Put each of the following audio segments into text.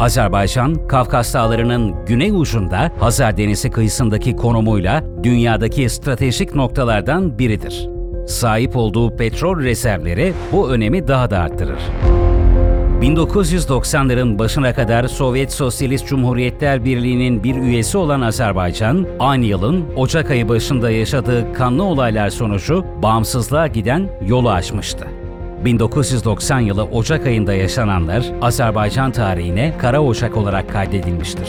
Azerbaycan, Kafkas Dağları'nın güney ucunda Hazar Denizi kıyısındaki konumuyla dünyadaki stratejik noktalardan biridir. Sahip olduğu petrol rezervleri bu önemi daha da arttırır. 1990'ların başına kadar Sovyet Sosyalist Cumhuriyetler Birliği'nin bir üyesi olan Azerbaycan, aynı yılın Ocak ayı başında yaşadığı kanlı olaylar sonucu bağımsızlığa giden yolu açmıştı. 1990 yılı Ocak ayında yaşananlar Azerbaycan tarihine Kara Ocak olarak kaydedilmiştir.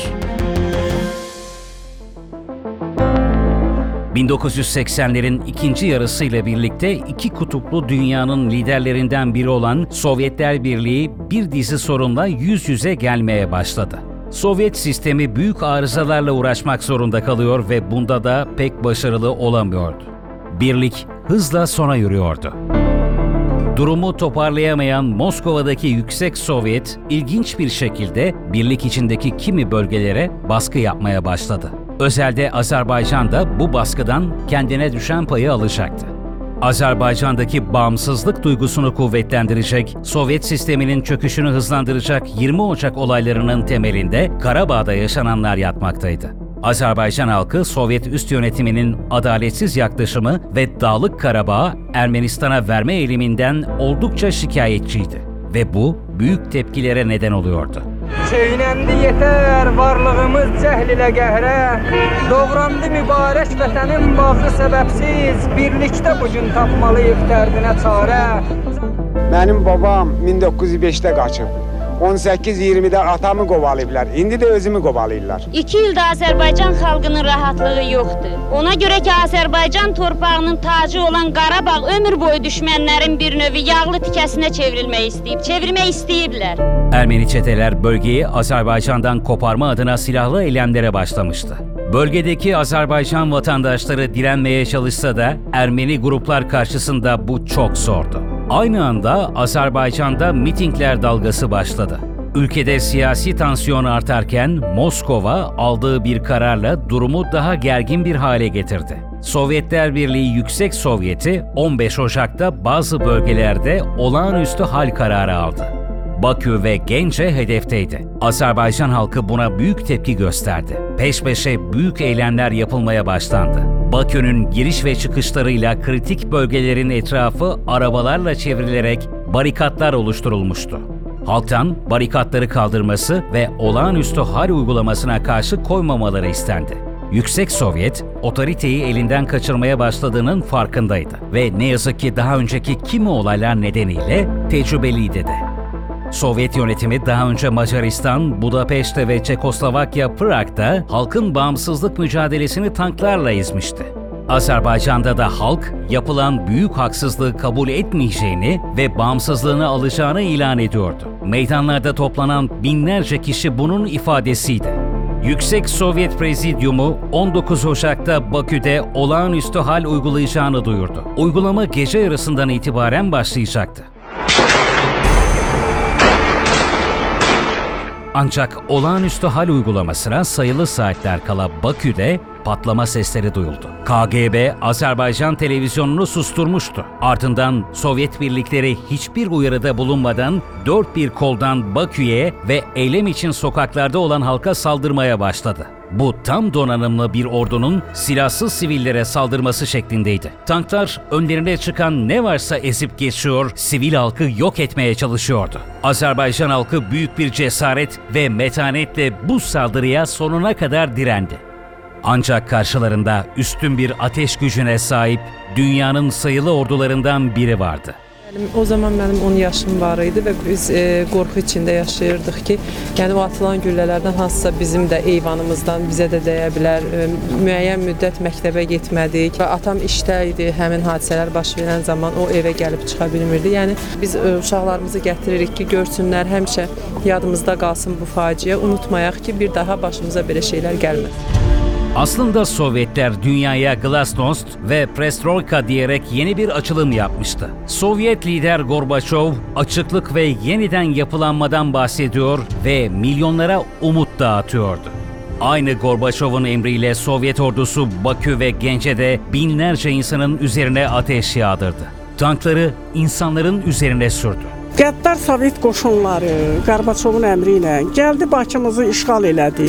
1980'lerin ikinci yarısıyla birlikte iki kutuplu dünyanın liderlerinden biri olan Sovyetler Birliği bir dizi sorunla yüz yüze gelmeye başladı. Sovyet sistemi büyük arızalarla uğraşmak zorunda kalıyor ve bunda da pek başarılı olamıyordu. Birlik hızla sona yürüyordu. Durumu toparlayamayan Moskova'daki Yüksek Sovyet ilginç bir şekilde birlik içindeki kimi bölgelere baskı yapmaya başladı. Özelde Azerbaycan da bu baskıdan kendine düşen payı alacaktı. Azerbaycan'daki bağımsızlık duygusunu kuvvetlendirecek, Sovyet sisteminin çöküşünü hızlandıracak 20 Ocak olaylarının temelinde Karabağ'da yaşananlar yatmaktaydı. Azerbaycan halkı Sovyet üst yönetiminin adaletsiz yaklaşımı ve Dağlık Karabağ Ermenistan'a verme eğiliminden oldukça şikayetçiydi ve bu büyük tepkilere neden oluyordu. Çeynəndi yetər varlığımız cəhl ilə qəhrə Doğrandı mübarək vətənin bağrı səbəbsiz Birlikdə bugün tapmalıyıq dərdinə çarə Mənim babam 1905-də qaçıb. 18-20-də atamı qovalayıblar. İndi də özümü qovalayırlar. İki ildə Azərbaycan xalqının rahatlığı yoxdur. Ona görə ki, Azərbaycan torpağının tacı olan Qarabağ ömür boyu düşmənlərin bir növü yağlı tikəsinə çevrilmək istəyib, çevirmək istəyiblər. Ermeni çeteler bölgeyi Azerbaycan'dan koparma adına silahlı eylemlere başlamıştı. Bölgedeki Azerbaycan vatandaşları direnmeye çalışsa da Ermeni gruplar karşısında bu çok zordu. Aynı anda Azerbaycan'da mitingler dalgası başladı. Ülkede siyasi tansiyon artarken Moskova aldığı bir kararla durumu daha gergin bir hale getirdi. Sovyetler Birliği Yüksek Sovyeti 15 Ocak'ta bazı bölgelerde olağanüstü hal kararı aldı. Bakü ve Gence hedefteydi. Azerbaycan halkı buna büyük tepki gösterdi. Peş peşe büyük eylemler yapılmaya başlandı. Bakü'nün giriş ve çıkışlarıyla kritik bölgelerin etrafı arabalarla çevrilerek barikatlar oluşturulmuştu. Halktan barikatları kaldırması ve olağanüstü hal uygulamasına karşı koymamaları istendi. Yüksek Sovyet, otoriteyi elinden kaçırmaya başladığının farkındaydı ve ne yazık ki daha önceki kimi olaylar nedeniyle tecrübeliydi de. Sovyet yönetimi daha önce Macaristan, Budapeşte ve Çekoslovakya Prag'da halkın bağımsızlık mücadelesini tanklarla ezmişti. Azerbaycan'da da halk yapılan büyük haksızlığı kabul etmeyeceğini ve bağımsızlığını alacağını ilan ediyordu. Meydanlarda toplanan binlerce kişi bunun ifadesiydi. Yüksek Sovyet Prezidyumu 19 Ocak'ta Bakü'de olağanüstü hal uygulayacağını duyurdu. Uygulama gece yarısından itibaren başlayacaktı. Ancak olağanüstü hal uygulamasına sayılı saatler kala Bakü'de patlama sesleri duyuldu. KGB Azerbaycan televizyonunu susturmuştu. Ardından Sovyet birlikleri hiçbir uyarıda bulunmadan dört bir koldan Bakü'ye ve eylem için sokaklarda olan halka saldırmaya başladı. Bu tam donanımlı bir ordunun silahsız sivillere saldırması şeklindeydi. Tanklar önlerine çıkan ne varsa ezip geçiyor, sivil halkı yok etmeye çalışıyordu. Azerbaycan halkı büyük bir cesaret ve metanetle bu saldırıya sonuna kadar direndi. Ancak karşılarında üstün bir ateş gücüne sahip dünyanın sayılı ordularından biri vardı. O zaman mənim 10 yaşım var idi və biz e, qorxu içində yaşayırdıq ki, yəni o atılan güllələrdən hansısa bizim də eyvanımızdan bizə də dəyə bilər. E, müəyyən müddət məktəbə getmədik və atam işdə idi. Həmin hadisələr baş verən zaman o evə gəlib çıxa bilmirdi. Yəni biz e, uşaqlarımızı gətiririk ki, görsünlər, həmişə yadımızda qalsın bu faciə. Unutmayaq ki, bir daha başımıza belə şeylər gəlməsin. Aslında Sovyetler dünyaya Glasnost ve Perestroika diyerek yeni bir açılım yapmıştı. Sovyet lider Gorbaçov açıklık ve yeniden yapılanmadan bahsediyor ve milyonlara umut dağıtıyordu. Aynı Gorbaçov'un emriyle Sovyet ordusu Bakü ve Gence'de binlerce insanın üzerine ateş yağdırdı. Tankları insanların üzerine sürdü Qəddar Sovet qoşunları Qarbaçovun əmri ilə gəldi Bakımızı işğal elədi.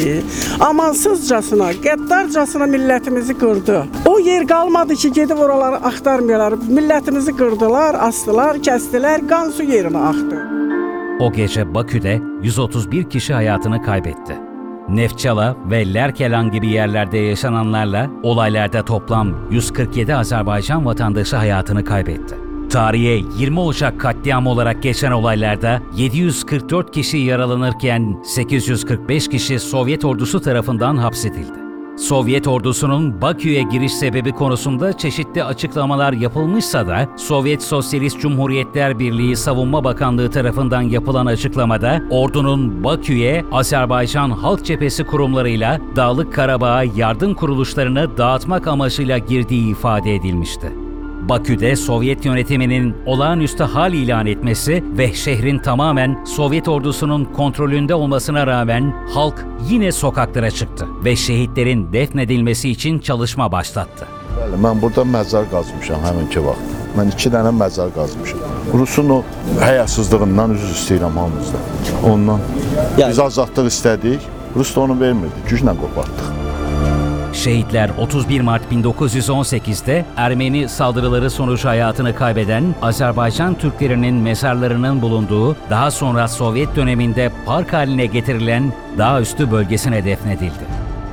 Amansızcasına, qəddarcasına millətimizi qırdı. O yer qalmadı ki, gedib oraları axtarmayalar. Millətimizi qırdılar, astılar, kəsdilər, qan su yerinə axdı. O gece Bakü'de 131 kişi hayatını kaybetti. Nefçala ve Lerkelan gibi yerlerde yaşananlarla olaylarda toplam 147 Azerbaycan vatandaşı hayatını kaybetti. Tarihe 20 Ocak katliamı olarak geçen olaylarda 744 kişi yaralanırken 845 kişi Sovyet ordusu tarafından hapsedildi. Sovyet ordusunun Bakü'ye giriş sebebi konusunda çeşitli açıklamalar yapılmışsa da Sovyet Sosyalist Cumhuriyetler Birliği Savunma Bakanlığı tarafından yapılan açıklamada ordunun Bakü'ye Azerbaycan Halk Cephesi kurumlarıyla Dağlık Karabağ'a yardım kuruluşlarını dağıtmak amacıyla girdiği ifade edilmişti. Bakü'de Sovyet yönetiminin olağanüstü hal ilan etmesi ve şehrin tamamen Sovyet ordusunun kontrolünde olmasına rağmen halk yine sokaklara çıktı ve şehitlerin defnedilmesi için çalışma başlattı. Bəli, mən burada məzar qazmışam həminki vaxt. Mən 2 dənə məzar qazmışam. Rusun o həyasızlığından üzr istəyirəm hamınızdan. Ondan Yəni- biz azadlıq istədik, Rus da onu vermirdi. Güclə qopartdıq. Şehitler 31 Mart 1918'de Ermeni saldırıları sonucu hayatını kaybeden Azerbaycan Türklerinin mezarlarının bulunduğu, daha sonra Sovyet döneminde park haline getirilen Dağüstü bölgesine defnedildi.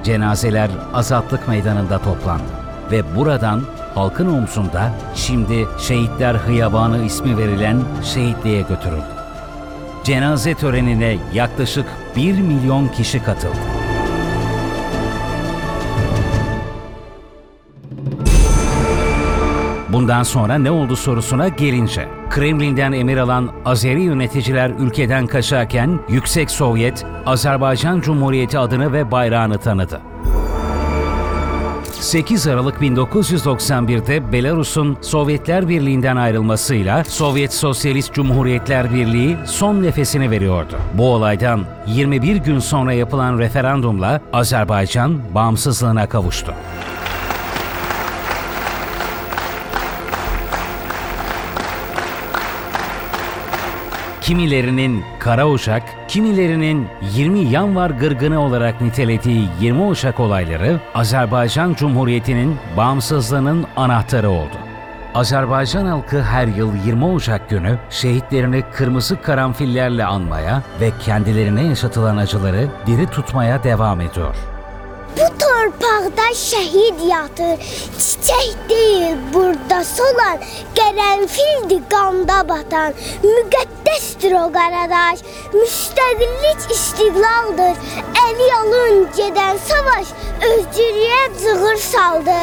Cenazeler Azatlık Meydanı'nda toplandı ve buradan halkın omzunda şimdi Şehitler Hıyabanı ismi verilen şehitliğe götürüldü. Cenaze törenine yaklaşık 1 milyon kişi katıldı. Bundan sonra ne oldu sorusuna gelince, Kremlin'den emir alan Azeri yöneticiler ülkeden kaçarken Yüksek Sovyet, Azerbaycan Cumhuriyeti adını ve bayrağını tanıdı. 8 Aralık 1991'de Belarus'un Sovyetler Birliği'nden ayrılmasıyla Sovyet Sosyalist Cumhuriyetler Birliği son nefesini veriyordu. Bu olaydan 21 gün sonra yapılan referandumla Azerbaycan bağımsızlığına kavuştu. Kimilerinin Kara Uşak, kimilerinin 20 Yanvar gırgını olarak nitelediği 20 Uşak olayları Azerbaycan Cumhuriyeti'nin bağımsızlığının anahtarı oldu. Azerbaycan halkı her yıl 20 Ocak günü şehitlerini kırmızı karanfillerle anmaya ve kendilerine yaşatılan acıları diri tutmaya devam ediyor. Torpaqda şəhid yatır, çiçək deyil burada solan, qərənfildir qanda batan. Müqəddəsdir o qaradaş, müstəqillik istiqlaldır. Əli alın gedən savaş özcülüyə cığır saldı.